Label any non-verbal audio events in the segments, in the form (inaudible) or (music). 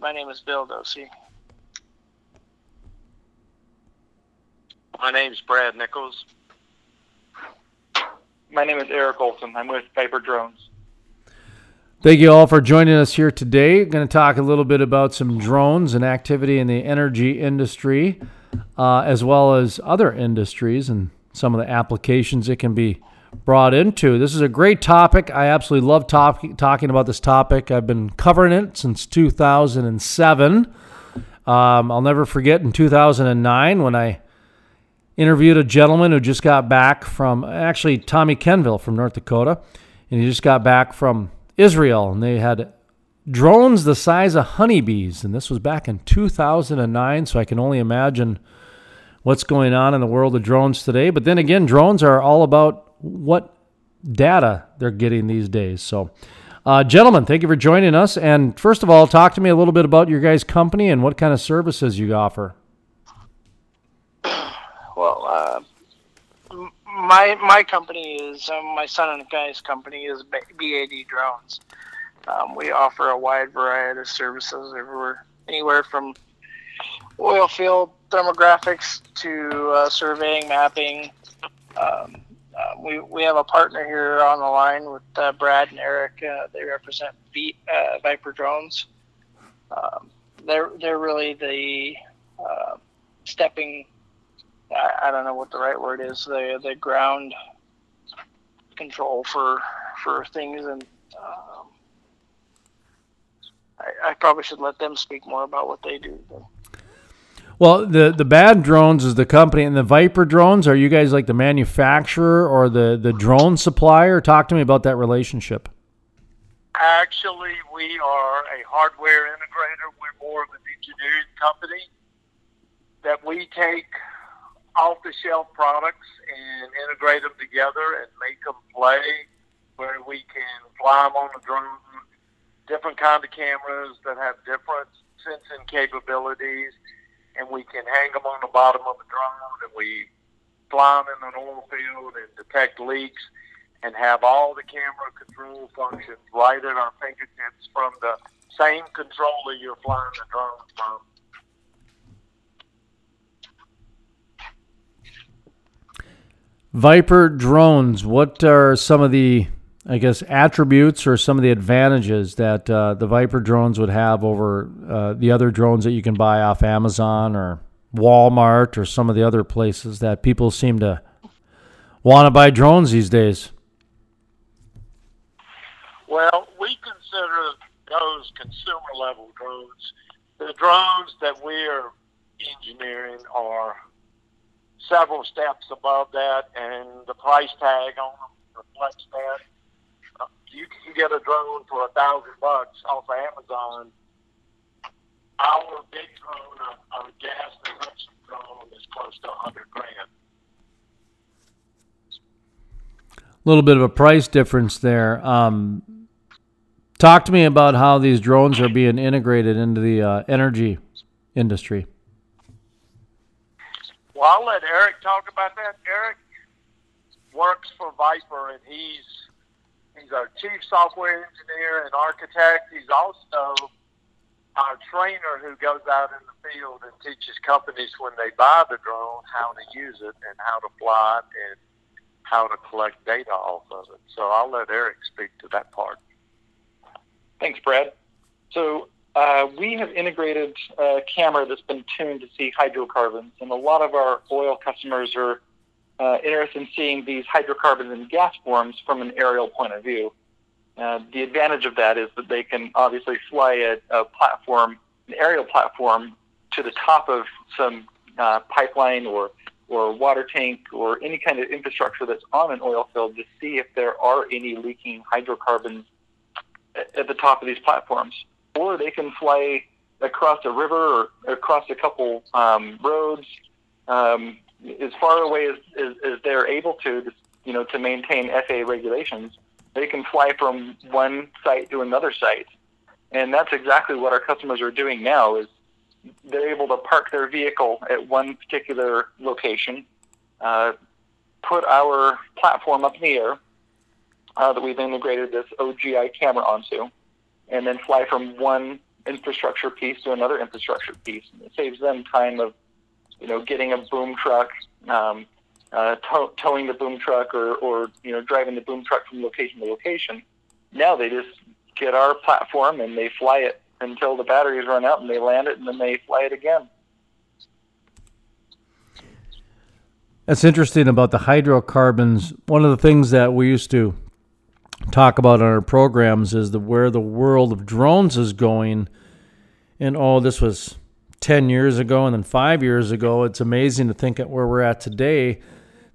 my name is Britt Dohse. My name's Brad Nicholes. My name is Eric Olson. I'm with Viper Drones. Thank you all for joining us here today. We're Going to talk a little bit about some drones and activity in the energy industry, uh, as well as other industries and some of the applications it can be brought into. This is a great topic. I absolutely love talk- talking about this topic. I've been covering it since 2007. Um, I'll never forget in 2009 when I interviewed a gentleman who just got back from actually Tommy Kenville from North Dakota, and he just got back from Israel, and they had drones the size of honeybees, and this was back in 2009. So I can only imagine what's going on in the world of drones today. But then again, drones are all about what data they're getting these days. So. Uh, gentlemen, thank you for joining us. And first of all, talk to me a little bit about your guys' company and what kind of services you offer. (sighs) Well, uh, my my company is um, my son and guy's company is BAD Drones. Um, we offer a wide variety of services everywhere, anywhere from oil field thermographics to uh, surveying, mapping. Um, uh, we we have a partner here on the line with uh, Brad and Eric. Uh, they represent uh, Viper Drones. Um, they're they're really the uh, stepping I, I don't know what the right word is the the ground control for for things and um, I, I probably should let them speak more about what they do. Well, the the Bad Drones is the company, and the Viper Drones are you guys like the manufacturer or the the drone supplier? Talk to me about that relationship. Actually, we are a hardware integrator. We're more of an engineering company that we take off the shelf products and integrate them together and make them play where we can fly them on the drone, different kind of cameras that have different sensing capabilities, and we can hang them on the bottom of the drone and we fly them in an oil field and detect leaks and have all the camera control functions right at our fingertips from the same controller you're flying the drone from. Viper drones, what are some of the, I guess, attributes or some of the advantages that uh, the Viper drones would have over uh, the other drones that you can buy off Amazon or Walmart or some of the other places that people seem to want to buy drones these days? Well, we consider those consumer level drones. The drones that we are engineering are several steps above that, and the price tag on them reflects that. You can get a drone for a thousand bucks off of Amazon. Our big drone, our gas production drone, is close to a hundred grand. A little bit of a price difference there. Um, talk to me about how these drones are being integrated into the uh, energy industry. Well, I'll let Eric talk about that. Eric works for Viper, and he's he's our chief software engineer and architect. He's also our trainer who goes out in the field and teaches companies when they buy the drone how to use it and how to fly it and how to collect data off of it. So I'll let Eric speak to that part. Thanks, Brad. So uh, we have integrated a camera that's been tuned to see hydrocarbons, and a lot of our oil customers are uh, in seeing these hydrocarbons in gas forms from an aerial point of view. Uh, the advantage of that is that they can obviously fly a, a platform, an aerial platform, to the top of some uh, pipeline or or water tank or any kind of infrastructure that's on an oil field to see if there are any leaking hydrocarbons at, at the top of these platforms or they can fly across a river or across a couple um, roads um, as far away as, as, as they're able to, you know, to maintain FAA regulations. They can fly from one site to another site, and that's exactly what our customers are doing now. Is they're able to park their vehicle at one particular location, uh, put our platform up in the air uh, that we've integrated this OGI camera onto, and then fly from one infrastructure piece to another infrastructure piece. And it saves them time of, you know, getting a boom truck, um, uh, tow- towing the boom truck, or, or you know, driving the boom truck from location to location. Now they just get our platform and they fly it until the batteries run out, and they land it, and then they fly it again. That's interesting about the hydrocarbons. One of the things that we used to talk about on our programs is the where the world of drones is going. And oh, this was 10 years ago and then 5 years ago. It's amazing to think at where we're at today.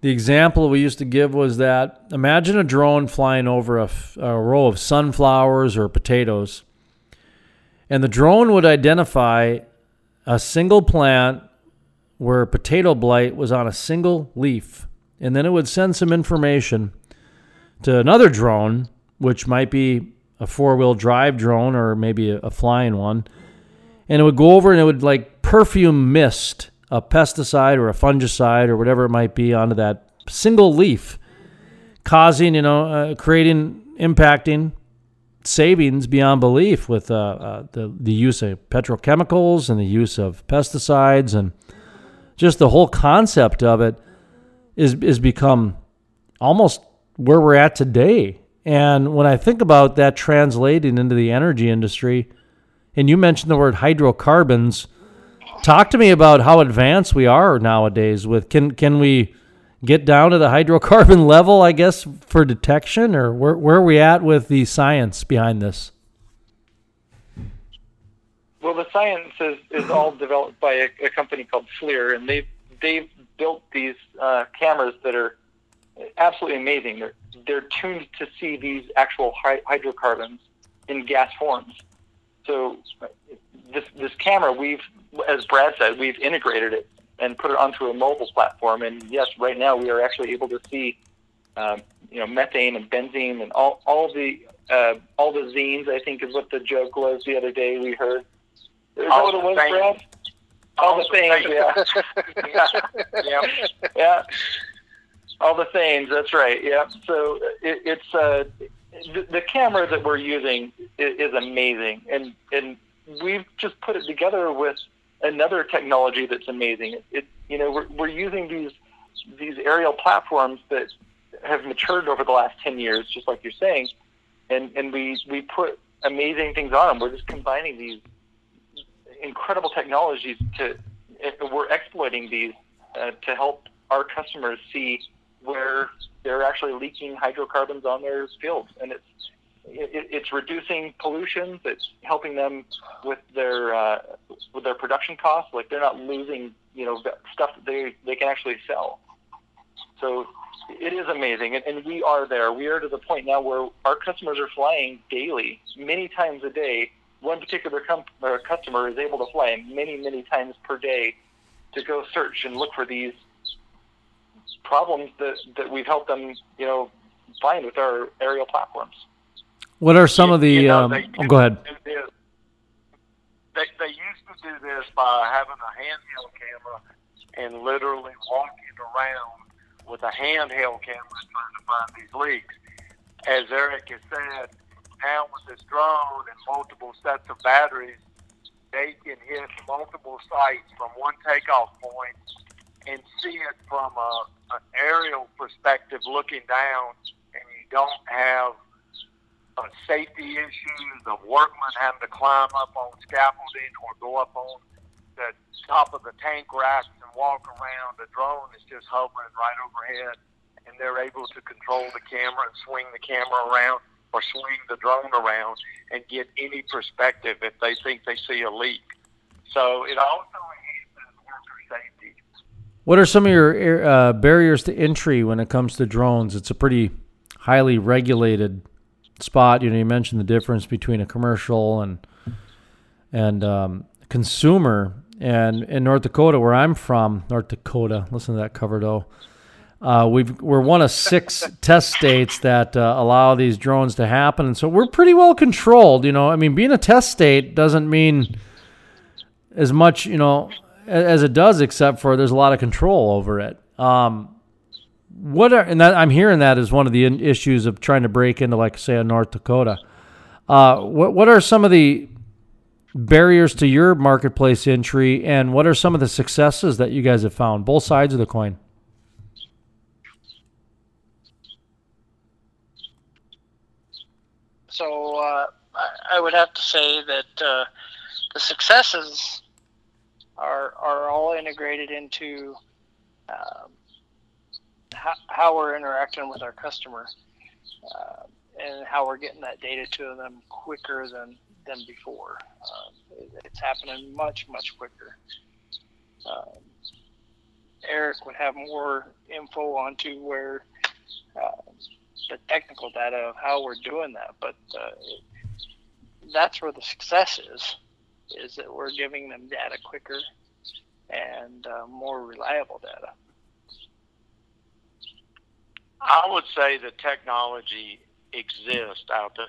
The example we used to give was that imagine a drone flying over a, a row of sunflowers or potatoes. And the drone would identify a single plant where potato blight was on a single leaf. And then it would send some information to another drone, which might be a four wheel drive drone or maybe a, a, flying one. And it would go over and it would like perfume mist a pesticide or a fungicide or whatever it might be onto that single leaf, causing, you know, uh, creating, impacting savings beyond belief with uh, uh, the, the use of petrochemicals and the use of pesticides and just the whole concept of it is is become almost where we're at today. And when I think about that translating into the energy industry, and you mentioned the word hydrocarbons, talk to me about how advanced we are nowadays with can can we get down to the hydrocarbon (laughs) level, I guess, for detection or where where are we at with the science behind this? Well, the science is, is all (laughs) developed by a, a company called FLIR, and they've they've built these uh, cameras that are absolutely amazing. They're they're tuned to see these actual hydrocarbons in gas forms. So this this camera, we've as Brad said, we've integrated it and put it onto a mobile platform. And yes, right now we are actually able to see, um, you know, methane and benzene and all all the uh, all the zenes. I think is what the joke was the other day. We heard is all that what it was, Brad? All, the things, (laughs) yeah. yeah. yeah. All the things, that's right. Yeah. So it, it's uh, the, camera that we're using is, is amazing, and and we've just put it together with another technology that's amazing. It, it you know we're we're using these these aerial platforms that have matured over the last ten years, just like you're saying, and and we we put amazing things on them. We're just combining these incredible technologies to we're exploiting these uh, to help our customers see where they're actually leaking hydrocarbons on their fields, and it's it, it's reducing pollution. It's helping them with their uh, with their production costs. Like they're not losing you know stuff that they they can actually sell. So it is amazing, and, and we are there. We are to the point now where our customers are flying daily, many times a day, one particular com- customer is able to fly many, many times per day to go search and look for these problems that, that we've helped them, you know, find with our aerial platforms. What are some you, of the? You know, um, oh, go ahead. They, they used to do this by having a handheld camera and literally walking around with a handheld camera trying to find these leaks. As Eric has said, now with this drone and multiple sets of batteries, they can hit multiple sites from one takeoff point and see it from a, an aerial perspective looking down, and you don't have safety issues of workmen having to climb up on scaffolding or go up on the top of the tank racks and walk around. The drone is just hovering right overhead, and they're able to control the camera and swing the camera around or swing the drone around and get any perspective if they think they see a leak. So it also. What are some of your uh, barriers to entry when it comes to drones? It's a pretty highly regulated spot. You know, you mentioned the difference between a commercial and and um, consumer. And in North Dakota, where I'm from, North Dakota, listen to that cover though. Uh, we've, we're one of six (laughs) test states that uh, allow these drones to happen, and so we're pretty well controlled. You know, I mean, being a test state doesn't mean as much, you know, as it does, except for there's a lot of control over it. Um, what are and that I'm hearing that is one of the issues of trying to break into, like, say, a North Dakota. Uh, what what are some of the barriers to your marketplace entry, and what are some of the successes that you guys have found? Both sides of the coin. So uh, I would have to say that uh, the successes are are all integrated into um, how, how, we're interacting with our customer uh, and how we're getting that data to them quicker than than before. It, it's happening much much quicker. Um, Eric would have more info onto where uh, the technical data of how we're doing that, but uh, that's where the success is. Is that we're giving them data quicker and uh, more reliable data. I would say the technology exists out there.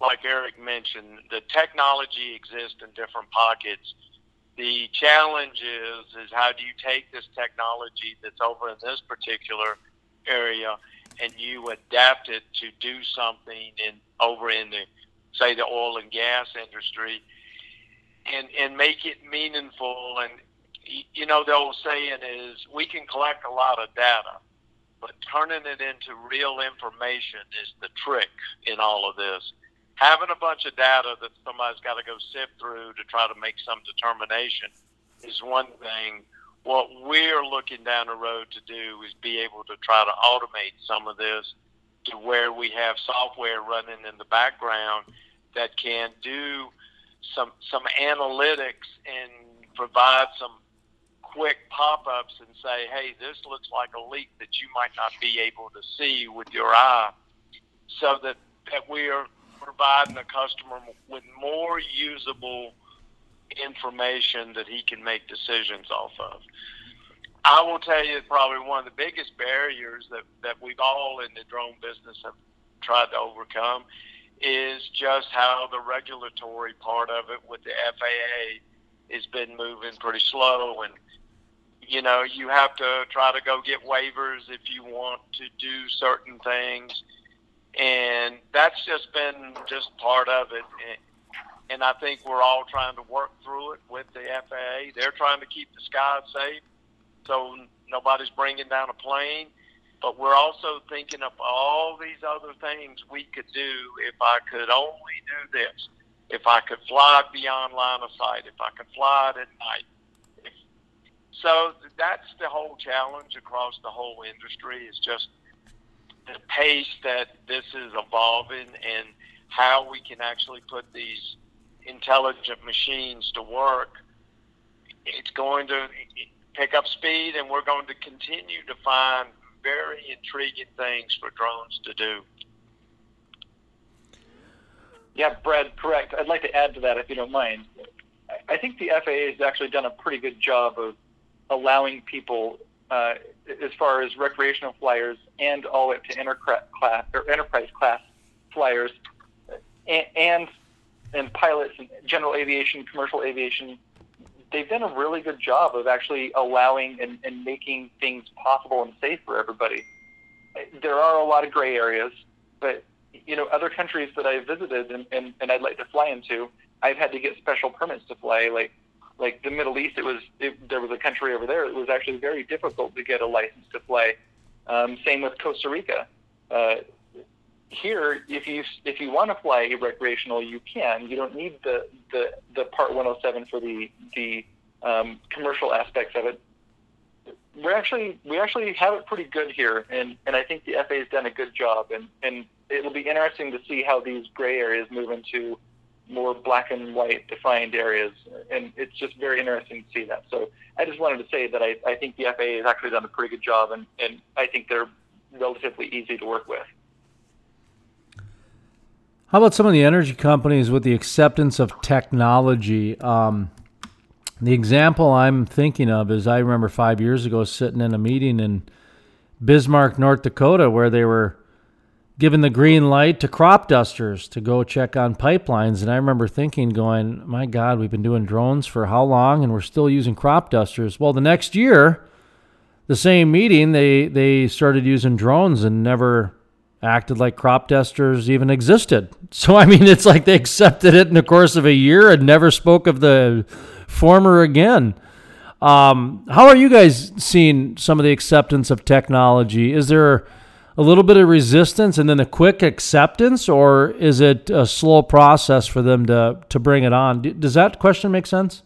Like Eric mentioned, the technology exists in different pockets. The challenge is is how do you take this technology that's over in this particular area and you adapt it to do something in over in the say the oil and gas industry and and make it meaningful. And you know the old saying is we can collect a lot of data but turning it into real information is the trick in all of this. Having a bunch of data that somebody's got to go sift through to try to make some determination is one thing. What we're looking down the road to do is be able to try to automate some of this to where we have software running in the background that can do some some analytics and provide some quick pop-ups and say, "Hey, this looks like a leak that you might not be able to see with your eye," so that that we are providing the customer with more usable information that he can make decisions off of. I will tell you probably one of the biggest barriers that, that we've all in the drone business have tried to overcome is just how the regulatory part of it with the FAA has been moving pretty slow. And you know you have to try to go get waivers if you want to do certain things. And that's just been just part of it. And I think we're all trying to work through it with the FAA. They're trying to keep the skies safe, so nobody's bringing down a plane. But we're also thinking of all these other things we could do if I could only do this. If I could fly beyond line of sight, if I could fly it at night. If, so that's the whole challenge across the whole industry is just the pace that this is evolving and how we can actually put these intelligent machines to work, it's going to pick up speed, and we're going to continue to find very intriguing things for drones to do. Yeah, Brad, correct. I'd like to add to that if you don't mind. I think the FAA has actually done a pretty good job of allowing people, uh, as far as recreational flyers and all the way up to class, or enterprise class flyers, and, and and pilots and general aviation, commercial aviation, they've done a really good job of actually allowing and, and making things possible and safe for everybody. There are a lot of gray areas, but you know, other countries that I've visited and, and, and I'd like to fly into, I've had to get special permits to fly. Like like the Middle East, it was it, there was a country over there. It was actually very difficult to get a license to fly. Um, same with Costa Rica. Uh, here, if you if you want to fly recreational, you can. You don't need the the, the Part 107 for the the um, commercial aspects of it. We actually we actually have it pretty good here, and, and I think the FAA has done a good job. And, and it'll be interesting to see how these gray areas move into more black and white defined areas, and it's just very interesting to see that. So I just wanted to say that I, I think the FAA has actually done a pretty good job, and, and I think they're relatively easy to work with. How about some of the energy companies with the acceptance of technology? Um, the example I'm thinking of is I remember five years ago sitting in a meeting in Bismarck, North Dakota, where they were given the green light to crop dusters to go check on pipelines. And I remember thinking, going, my God, we've been doing drones for how long and we're still using crop dusters? Well, the next year, the same meeting, they, they started using drones and never acted like crop dusters even existed. (laughs) So I mean, it's like they accepted it in the course of a year and never spoke of the former again. Um, how are you guys seeing some of the acceptance of technology? Is there a little bit of resistance and then a quick acceptance, or is it a slow process for them to to bring it on? Does that question make sense?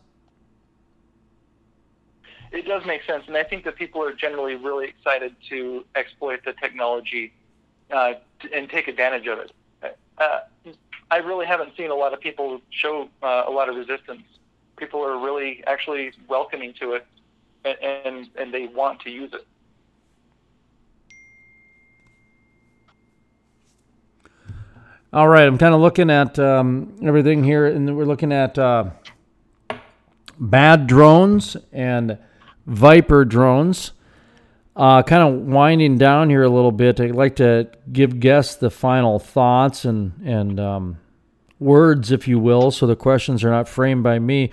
It does make sense, and I think that people are generally really excited to exploit the technology uh, and take advantage of it. Uh, I really haven't seen a lot of people show uh, a lot of resistance. People are really actually welcoming to it, and, and, and they want to use it. All right, I'm kind of looking at um, everything here, and we're looking at uh, bad drones and Viper drones. Uh, kind of winding down here a little bit. I'd like to give guests the final thoughts and and um, words, if you will, so the questions are not framed by me.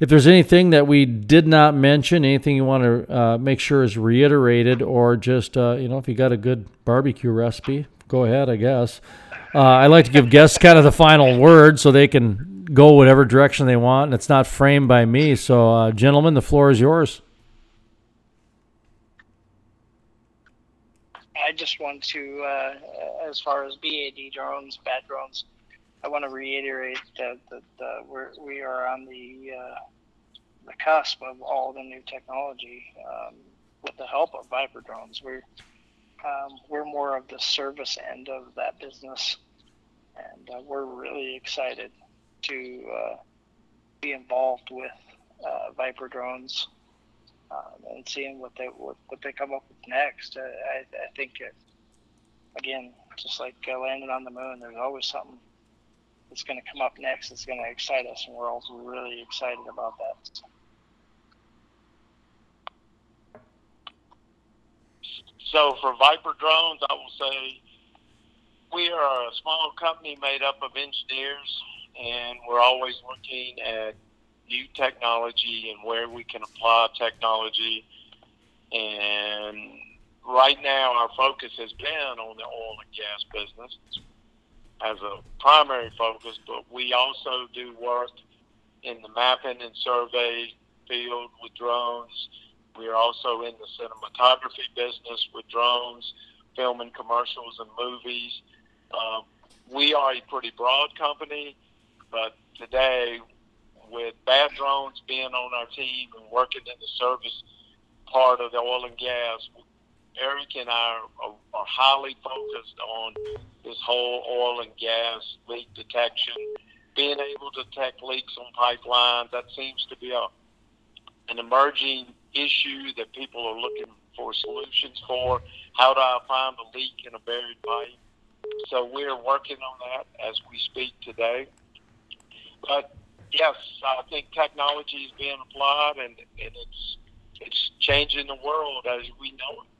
If there's anything that we did not mention, anything you want to uh, make sure is reiterated, or just uh, you know, if you got a good barbecue recipe, go ahead. I guess. Uh, I like to give guests kind of the final word so they can go whatever direction they want, and it's not framed by me. So, uh, gentlemen, the floor is yours. I just want to, uh, as far as BAD drones, bad drones, I want to reiterate that, that we're, we are on the uh, the cusp of all the new technology um, with the help of Viper drones. We're um, we're more of the service end of that business, and uh, we're really excited to uh, be involved with uh, Viper drones um, and seeing what they what, what they come up with next. I, I think it, again, just like uh, landing on the moon, there's always something that's going to come up next that's going to excite us, and we're all really excited about that. So for Viper drones, I will say we are a small company made up of engineers, and we're always looking at new technology and where we can apply technology. And right now, our focus has been on the oil and gas business as a primary focus, but we also do work in the mapping and survey field with drones. We are also in the cinematography business with drones, filming commercials and movies. Um, we are a pretty broad company, but today with Bad Drones being on our team and working in the service part of the oil and gas, Eric and I are, are highly focused on this whole oil and gas leak detection, being able to detect leaks on pipelines. That seems to be a an emerging issue that people are looking for solutions for. How do I find a leak in a buried pipe? So we're working on that as we speak today. But yes, I think technology is being applied, and, and it's it's changing the world as we know it.